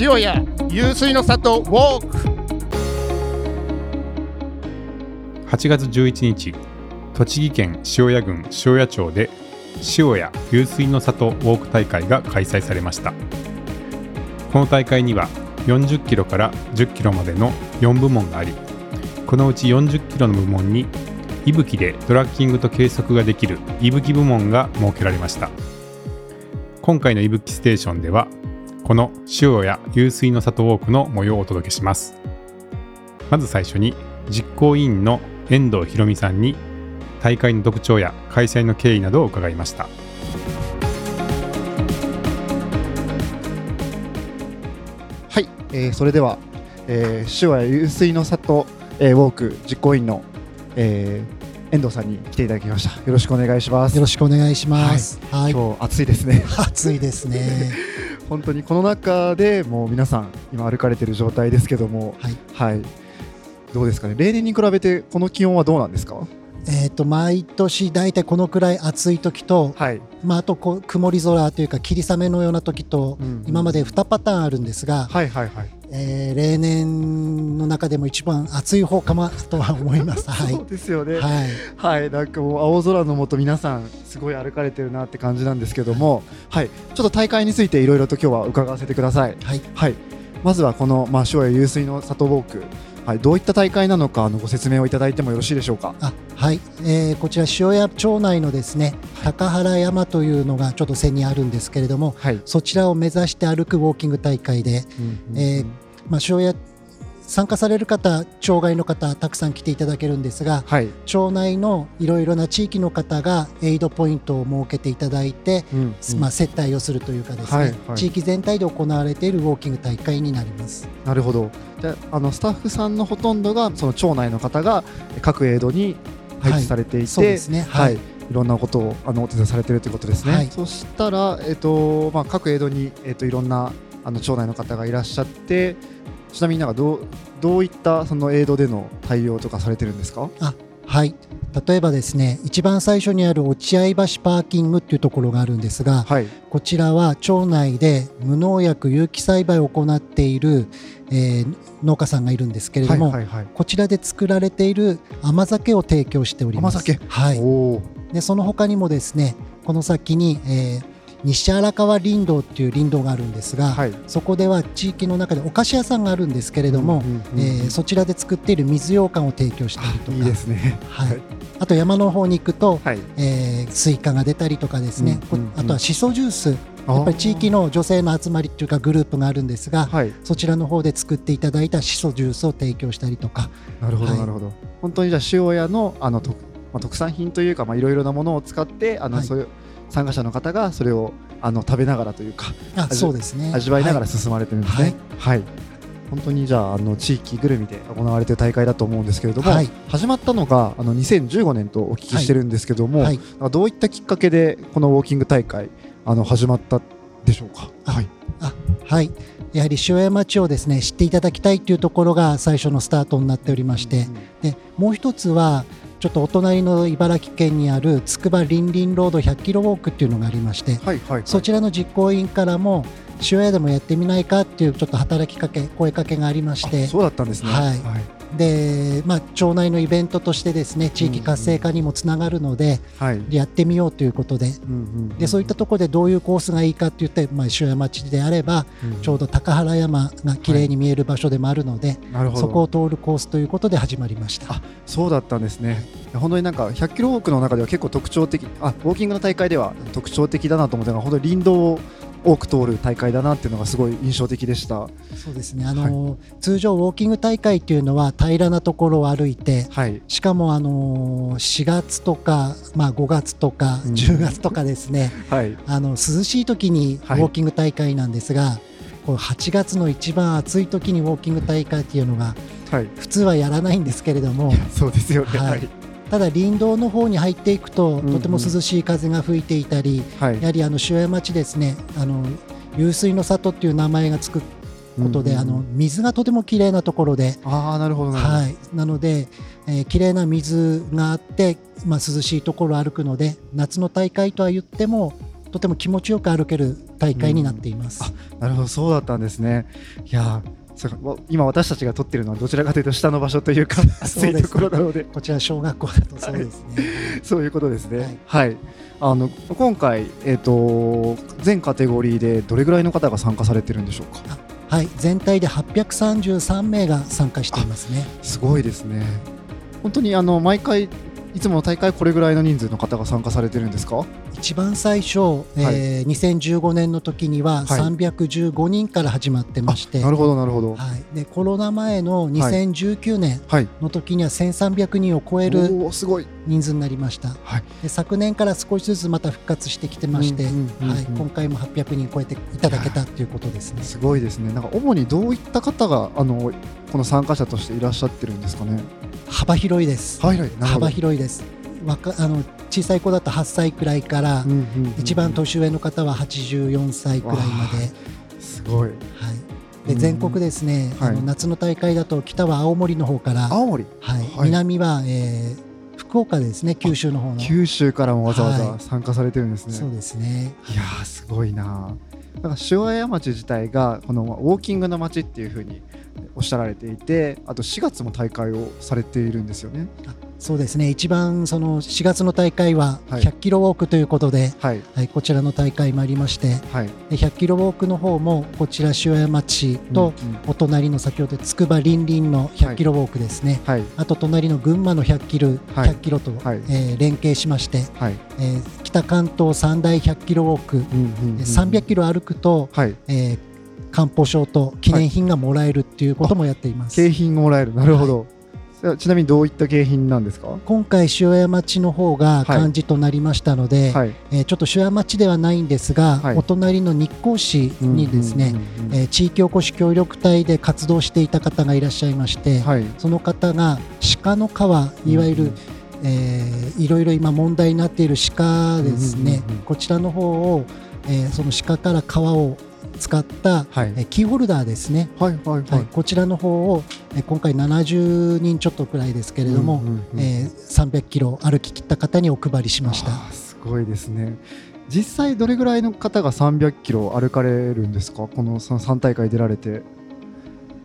塩屋湧水の里ウォーク8月11日栃木県塩谷郡塩谷町で塩谷湧水の里ウォーク大会が開催されました。この大会には40キロから10キロまでの4部門がありこのうち40キロの部門に息吹でトラッキングと計測ができる息吹部門が設けられました。今回の息吹ステーションではこの塩谷湧水の里ウォークの模様をお届けしますまず最初に実行委員の遠藤博美さんに大会の特徴や開催の経緯などを伺いましたはい、えーそれでは、えー、手話湧水の里、えー、ウォーク実行委員の、えー遠藤さんに来ていただきました。よろしくお願いします。よろしくお願いします。はい。今日暑いですね。暑いですね。本当にこの中でもう皆さん今歩かれてる状態ですけども、はい。はい。どうですかね？例年に比べてこの気温はどうなんですか？えっ、と毎年だいたいこのくらい暑い時と、はい。まああとこう曇り空というか霧雨のような時と、うん今まで2パターンあるんですが、はいはいはい。えー例年の中でも一番暑い方かもとは思います。はい。そうですよね。はい。はい、なんかもう青空の下皆さんすごい歩かれてるなって感じなんですけども、はい、ちょっと大会についていろいろと今日は伺わせてください。はい。はい、まずはこのまあ塩谷湧水の里ウォーク、はい、どういった大会なのかあのご説明をいただいてもよろしいでしょうか？あはい、えーこちら塩谷町内のですね高原山というのがちょっと背にあるんですけれどもはい、そちらを目指して歩くウォーキング大会で、えーまあ、塩谷参加される方障害の方たくさん来ていただけるんですがはい、町内のいろいろな地域の方がエイドポイントを設けていただいて、うんまあ、接待をするというかですね、はいはい。地域全体で行われているウォーキング大会になります。なるほど。じゃああのスタッフさんのほとんどがその町内の方が各エイドに配置されていて、そうですね。は、はいい。い、ろんなことをあのお手伝いされてるということですね。はい。そしたら、えっとまあ、各エイドに、えっと、いろんなあの町内の方がいらっしゃってちなみになんかどうどういったそのエイドでの対応とかされてるんですか？はい。例えばですね一番最初にある落合橋パーキングっていうところがあるんですが、はい。こちらは町内で無農薬有機栽培を行っている、えー農家さんがいるんですけれども、はいはいはい。こちらで作られている甘酒を提供しております。甘酒？はい。でその他にもですねこの先に、えー西荒川林道っていう林道があるんですが、はい。そこでは地域の中でお菓子屋さんがあるんですけれども、うんうんうんえーそちらで作っている水羊羹を提供したりと。かいいですね。はい、あと山の方に行くと、はい。えースイカが出たりとかですね、うんうんうんこあとはしそジュース。やっぱり地域の女性の集まりっていうかグループがあるんですが、はい。そちらの方で作っていただいたしそジュースを提供したりとか。なるほど、はい。なるほど。本当にじゃあ塩屋のあのと、まあ、特産品というかまあいろいろなものを使ってあの、はい。そういう参加者の方がそれをあの食べながらというかあ味そうですね味わいながらは進まれてるんですね。はい。本当にじゃああの地域ぐるみで行われている大会だと思うんですけれども、はい始まったのがあの2015年とお聞きしてるんですけども、はいどういったきっかけでこのウォーキング大会あの始まったでしょうか？あはい。はいやはり塩谷町をですね知っていただきたいというところが最初のスタートになっておりまして、でもう一つはちょっとお隣の茨城県にあるつくばりんりんロード100キロウォークっていうのがありまして、はいはい。そちらの実行委員からも塩屋でもやってみないかっていうちょっと働きかけ声かけがありましてあそうだったんですね。はいで、まあ、町内のイベントとしてですね地域活性化にもつながるので、はい。やってみようということでうんうんでそういったところでどういうコースがいいかって言って、まあ、塩屋町であればうんちょうど高原山が綺麗に見える場所でもあるので、なるほど。そこを通るコースということで始まりました。あそうだったんですね。本当になんか100キロウォークの中では結構特徴的、あウォーキングの大会では特徴的だなと思ったのが本当に林道を多く通る大会だなっていうのがすごい印象的でした。そうですねあの、通常ウォーキング大会っていうのは平らなところを歩いてはい。しかもあの4月とか、まあ、5月とかうん10月とかですね、はい。あの涼しい時にウはいォーキング大会なんですが、こう8月の一番暑い時にウォーキング大会っていうのがはい。普通はやらないんですけれども そうですよね。ははいい。ただ林道の方に入っていくとんうん。とても涼しい風が吹いていたり、はい。やはりあの塩谷町ですねあの湧水の里っていう名前がつくことで、うんうんあの水がとても綺麗なところで、ああなるほどなるほど。はい、なので、えー綺麗な水があって、まあ、涼しいところを歩くので夏の大会とは言ってもとても気持ちよく歩ける大会になっています。なるほどそうだったんですね。いやーそう今私たちが撮ってるのはどちらかというと下の場所というか 暑いところなので。こちら小学校だとそうですね。そういうことですね。はい、あの今回、えー、と全カテゴリーでどれぐらいの方が参加されてるんでしょうか？はい、全体で833名が参加していますね。すごいですね。本当にあの毎回いつもの大会これぐらいの人数の方が参加されてるんですか？一番最初、えー2015年の時にははい。315人から始まってまして、なるほどなるほど。はい、でコロナ前の2019年はいの時には1300人を超えるおーすごい。人数になりました、はい。で昨年から少しずつまた復活してきてまして、はい、今回も800人超えていただけたということですね。すごいですね。なんか主にどういった方があのこの参加者としていらっしゃってるんですかね？幅広いです。はい。はい幅広いです。わかあの小さい子だと8歳くらいから、うんうんうんうん。一番年上の方は84歳くらいまで、すごい。はい、でうん全国ですね、はいあの夏の大会だと北は青森の方から、青森。はい。はい。南は、えー福岡ですね九州の方の。九州からもわざわざはい。参加されてるんですね、そうですね。いやーすごいななんか塩谷町自体がこのウォーキングの街っていうふうにおっしゃられていてあと4月も大会をされているんですよね。そうですね。一番その4月の大会ははい。100キロウォークということで、はい。はい、こちらの大会もありましてはい。で100キロウォークの方もこちら塩谷町とお隣の先ほどつくばりんりんの100キロウォークですね、はい。あと隣の群馬の100キロ,、はい。100キロと、はい。えー連携しまして、はい。えー北関東三大100キロウォーク、うんうんうん300キロ歩くと、はい。えー漢方証と記念品がもらえるっていうこともやっています。景品がもらえる。なるほど、ちなみにどういった景品なんですか？今回塩谷町の方が漢字となりましたので、はい。えーちょっと塩谷町ではないんですが、はい。お隣の日光市にですね、地域おこし協力隊で活動していた方がいらっしゃいまして、はい。その方が鹿の皮いわゆる、うんえーいろいろ今問題になっている鹿ですね、うんうんうんうんこちらの方を、えーその鹿から皮を使った、はい。えーキーホルダーですね、はいはいはい。こちらの方を、えー今回70人ちょっとくらいですけれども、うんうんうん。えー300キロ歩き切った方にお配りしました。すごいですね。実際どれぐらいの方が300キロ歩かれるんですか？この3大会出られて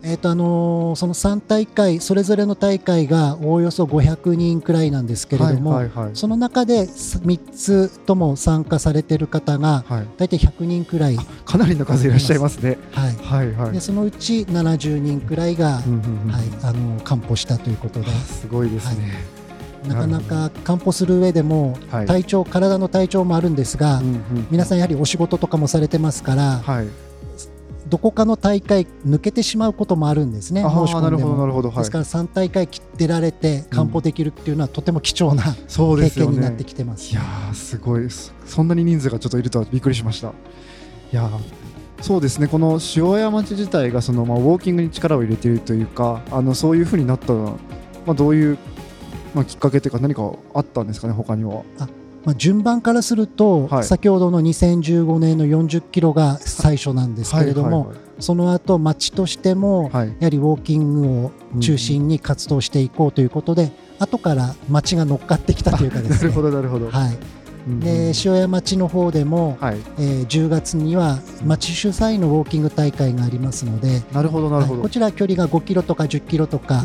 えーとあのーその3大会それぞれの大会がおおよそ500人くらいなんですけれども、はいはいはい。その中で3つとも参加されている方がはい。大体100人くらい、かなりの数いらっしゃいますね。はい、はいはい。でそのうち70人くらいが、うんうんうんはい、あの完歩したということで。あすごいですね、なかなか完歩する上でもはい。体調、体の体調もあるんですが、うんうん。皆さんやはりお仕事とかもされてますから、はいどこかの大会抜けてしまうこともあるんですね、あ申しあなるほどな込んでも。るほどはい。ですから3大会切ってられて完歩できるっていうのはとても貴重なうですよね。験になってきてます。いやーすごい。そんなに人数がちょっといるとはびっくりしました。いやーそうですね。この塩谷町自体がその、まあ、ウォーキングに力を入れているというかあのそういうふうになったのは、まあ、どういう、まあ、きっかけというか何かあったんですかね他にはまあ、順番からすると、はい。先ほどの2015年の40キロが最初なんですけれども、はいはいその後町としても、はい。やはりウォーキングを中心に活動していこうということで、後から町が乗っかってきたというかですね。なるほどなるほど、はい、うんで塩谷町の方でも、はい。えー10月には町主催のウォーキング大会がありますので、なるほどなるほど、はいこちらは距離が5キロとか10キロとか、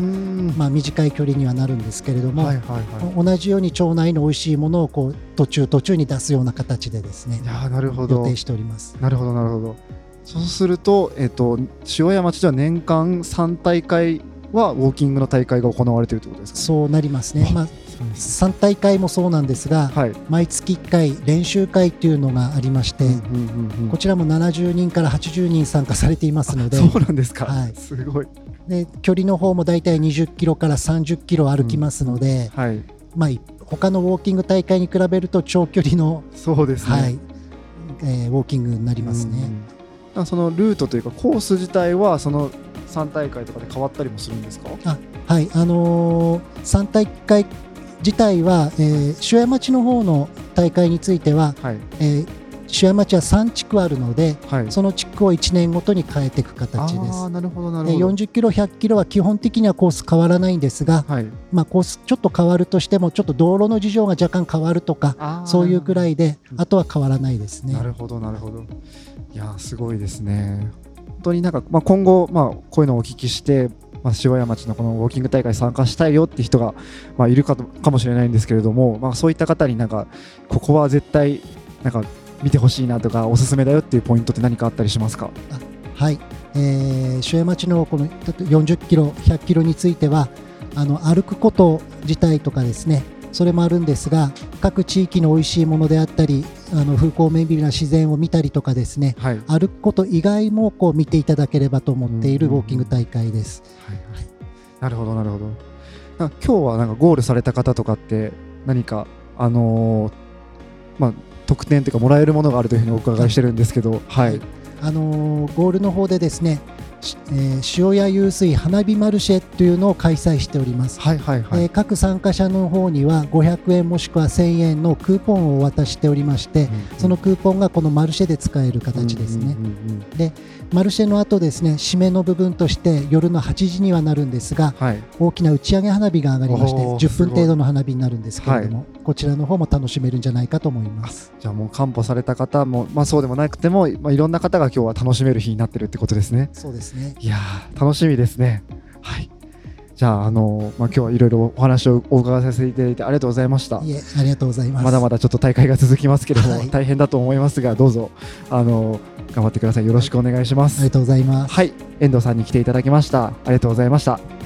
まあ、短い距離にはなるんですけれども、はいはいはい。同じように町内の美味しいものをこう途中途中に出すような形でですねいやーなるほど。予定しております。なるほどなるほど。そうすると、えっと塩谷町では年間3大会はウォーキングの大会が行われているということですか、そうなりますね。まあ、3大会もそうなんですが、はい、毎月1回練習会というのがありまして、うんうんうんうんこちらも70人から80人参加されていますので、そうなんですか、はい。すごい、で距離の方もだいたい20キロから30キロ歩きますので、はい、まあい他のウォーキング大会に比べると長距離の、そうですね、はい。えーウォーキングになりますね。うんそのルートというかコース自体はその3大会とかで変わったりもするんですか？はい、あのー、3大会自体は、えー、塩谷町の方の大会については、はい。えー塩屋町は3地区あるのではい。その地区を1年ごとに変えていく形です。ああなるほどなるでほど。40キロ100キロは基本的にはコース変わらないんですが、はい。まあ、コースちょっと変わるとしてもちょっと道路の事情が若干変わるとかそういうくらいでうんあとは変わらないですね。なるほどなるほど。いやーすごいですね。本当になんか、まあ、今後、まあ、こういうのをお聞きして、まあ、塩谷町のこのウォーキング大会参加したいよって人が、まあ、いるかとかもしれないんですけれども、まあ、そういった方になんかここは絶対なんか見てほしいなとかおすすめだよっていうポイントって何かあったりしますか？はい、えー、塩屋町のこの40キロ100キロについてはあの歩くこと自体とかですねそれもあるんですが各地域の美味しいものであったりあの風光明媚な自然を見たりとかですねはい。歩くこと以外もこう見ていただければと思っているウォーキング大会です。なるほどなるほど。なんか今日はなんかゴールされた方とかって何かあのーまあ特典というかもらえるものがあるというふうにお伺いしてるんですけどはい。あのーゴールの方でですね、しえー塩屋湧水花火マルシェというのを開催しております。はいはいはいえー各参加者の方には500円もしくは1000円のクーポンをお渡ししておりまして、そのクーポンがこのマルシェで使える形ですね。うんうんうんうんマルシェの後ですね、締めの部分として夜の8時にはなるんですが、はい大きな打ち上げ花火が上がりまして、10おーすごい分程度の花火になるんですけれども、こちらの方も楽しめるんじゃないかと思います。じゃあもう完歩された方も、まあ、そうでもなくても、まあ、いろんな方が今日は楽しめる日になってるってことですね。そうですね。いやー楽しみですね。はい。じゃあ、あのまあ、今日はいろいろお話をお伺いさせていただいてありがとうございました。いえ、ありがとうございます。まだまだちょっと大会が続きますけれども、はい大変だと思いますが、どうぞ、あの頑張ってください。よろしくお願いします。ありがとうございます。はい、遠藤さんに来ていただきました。ありがとうございました。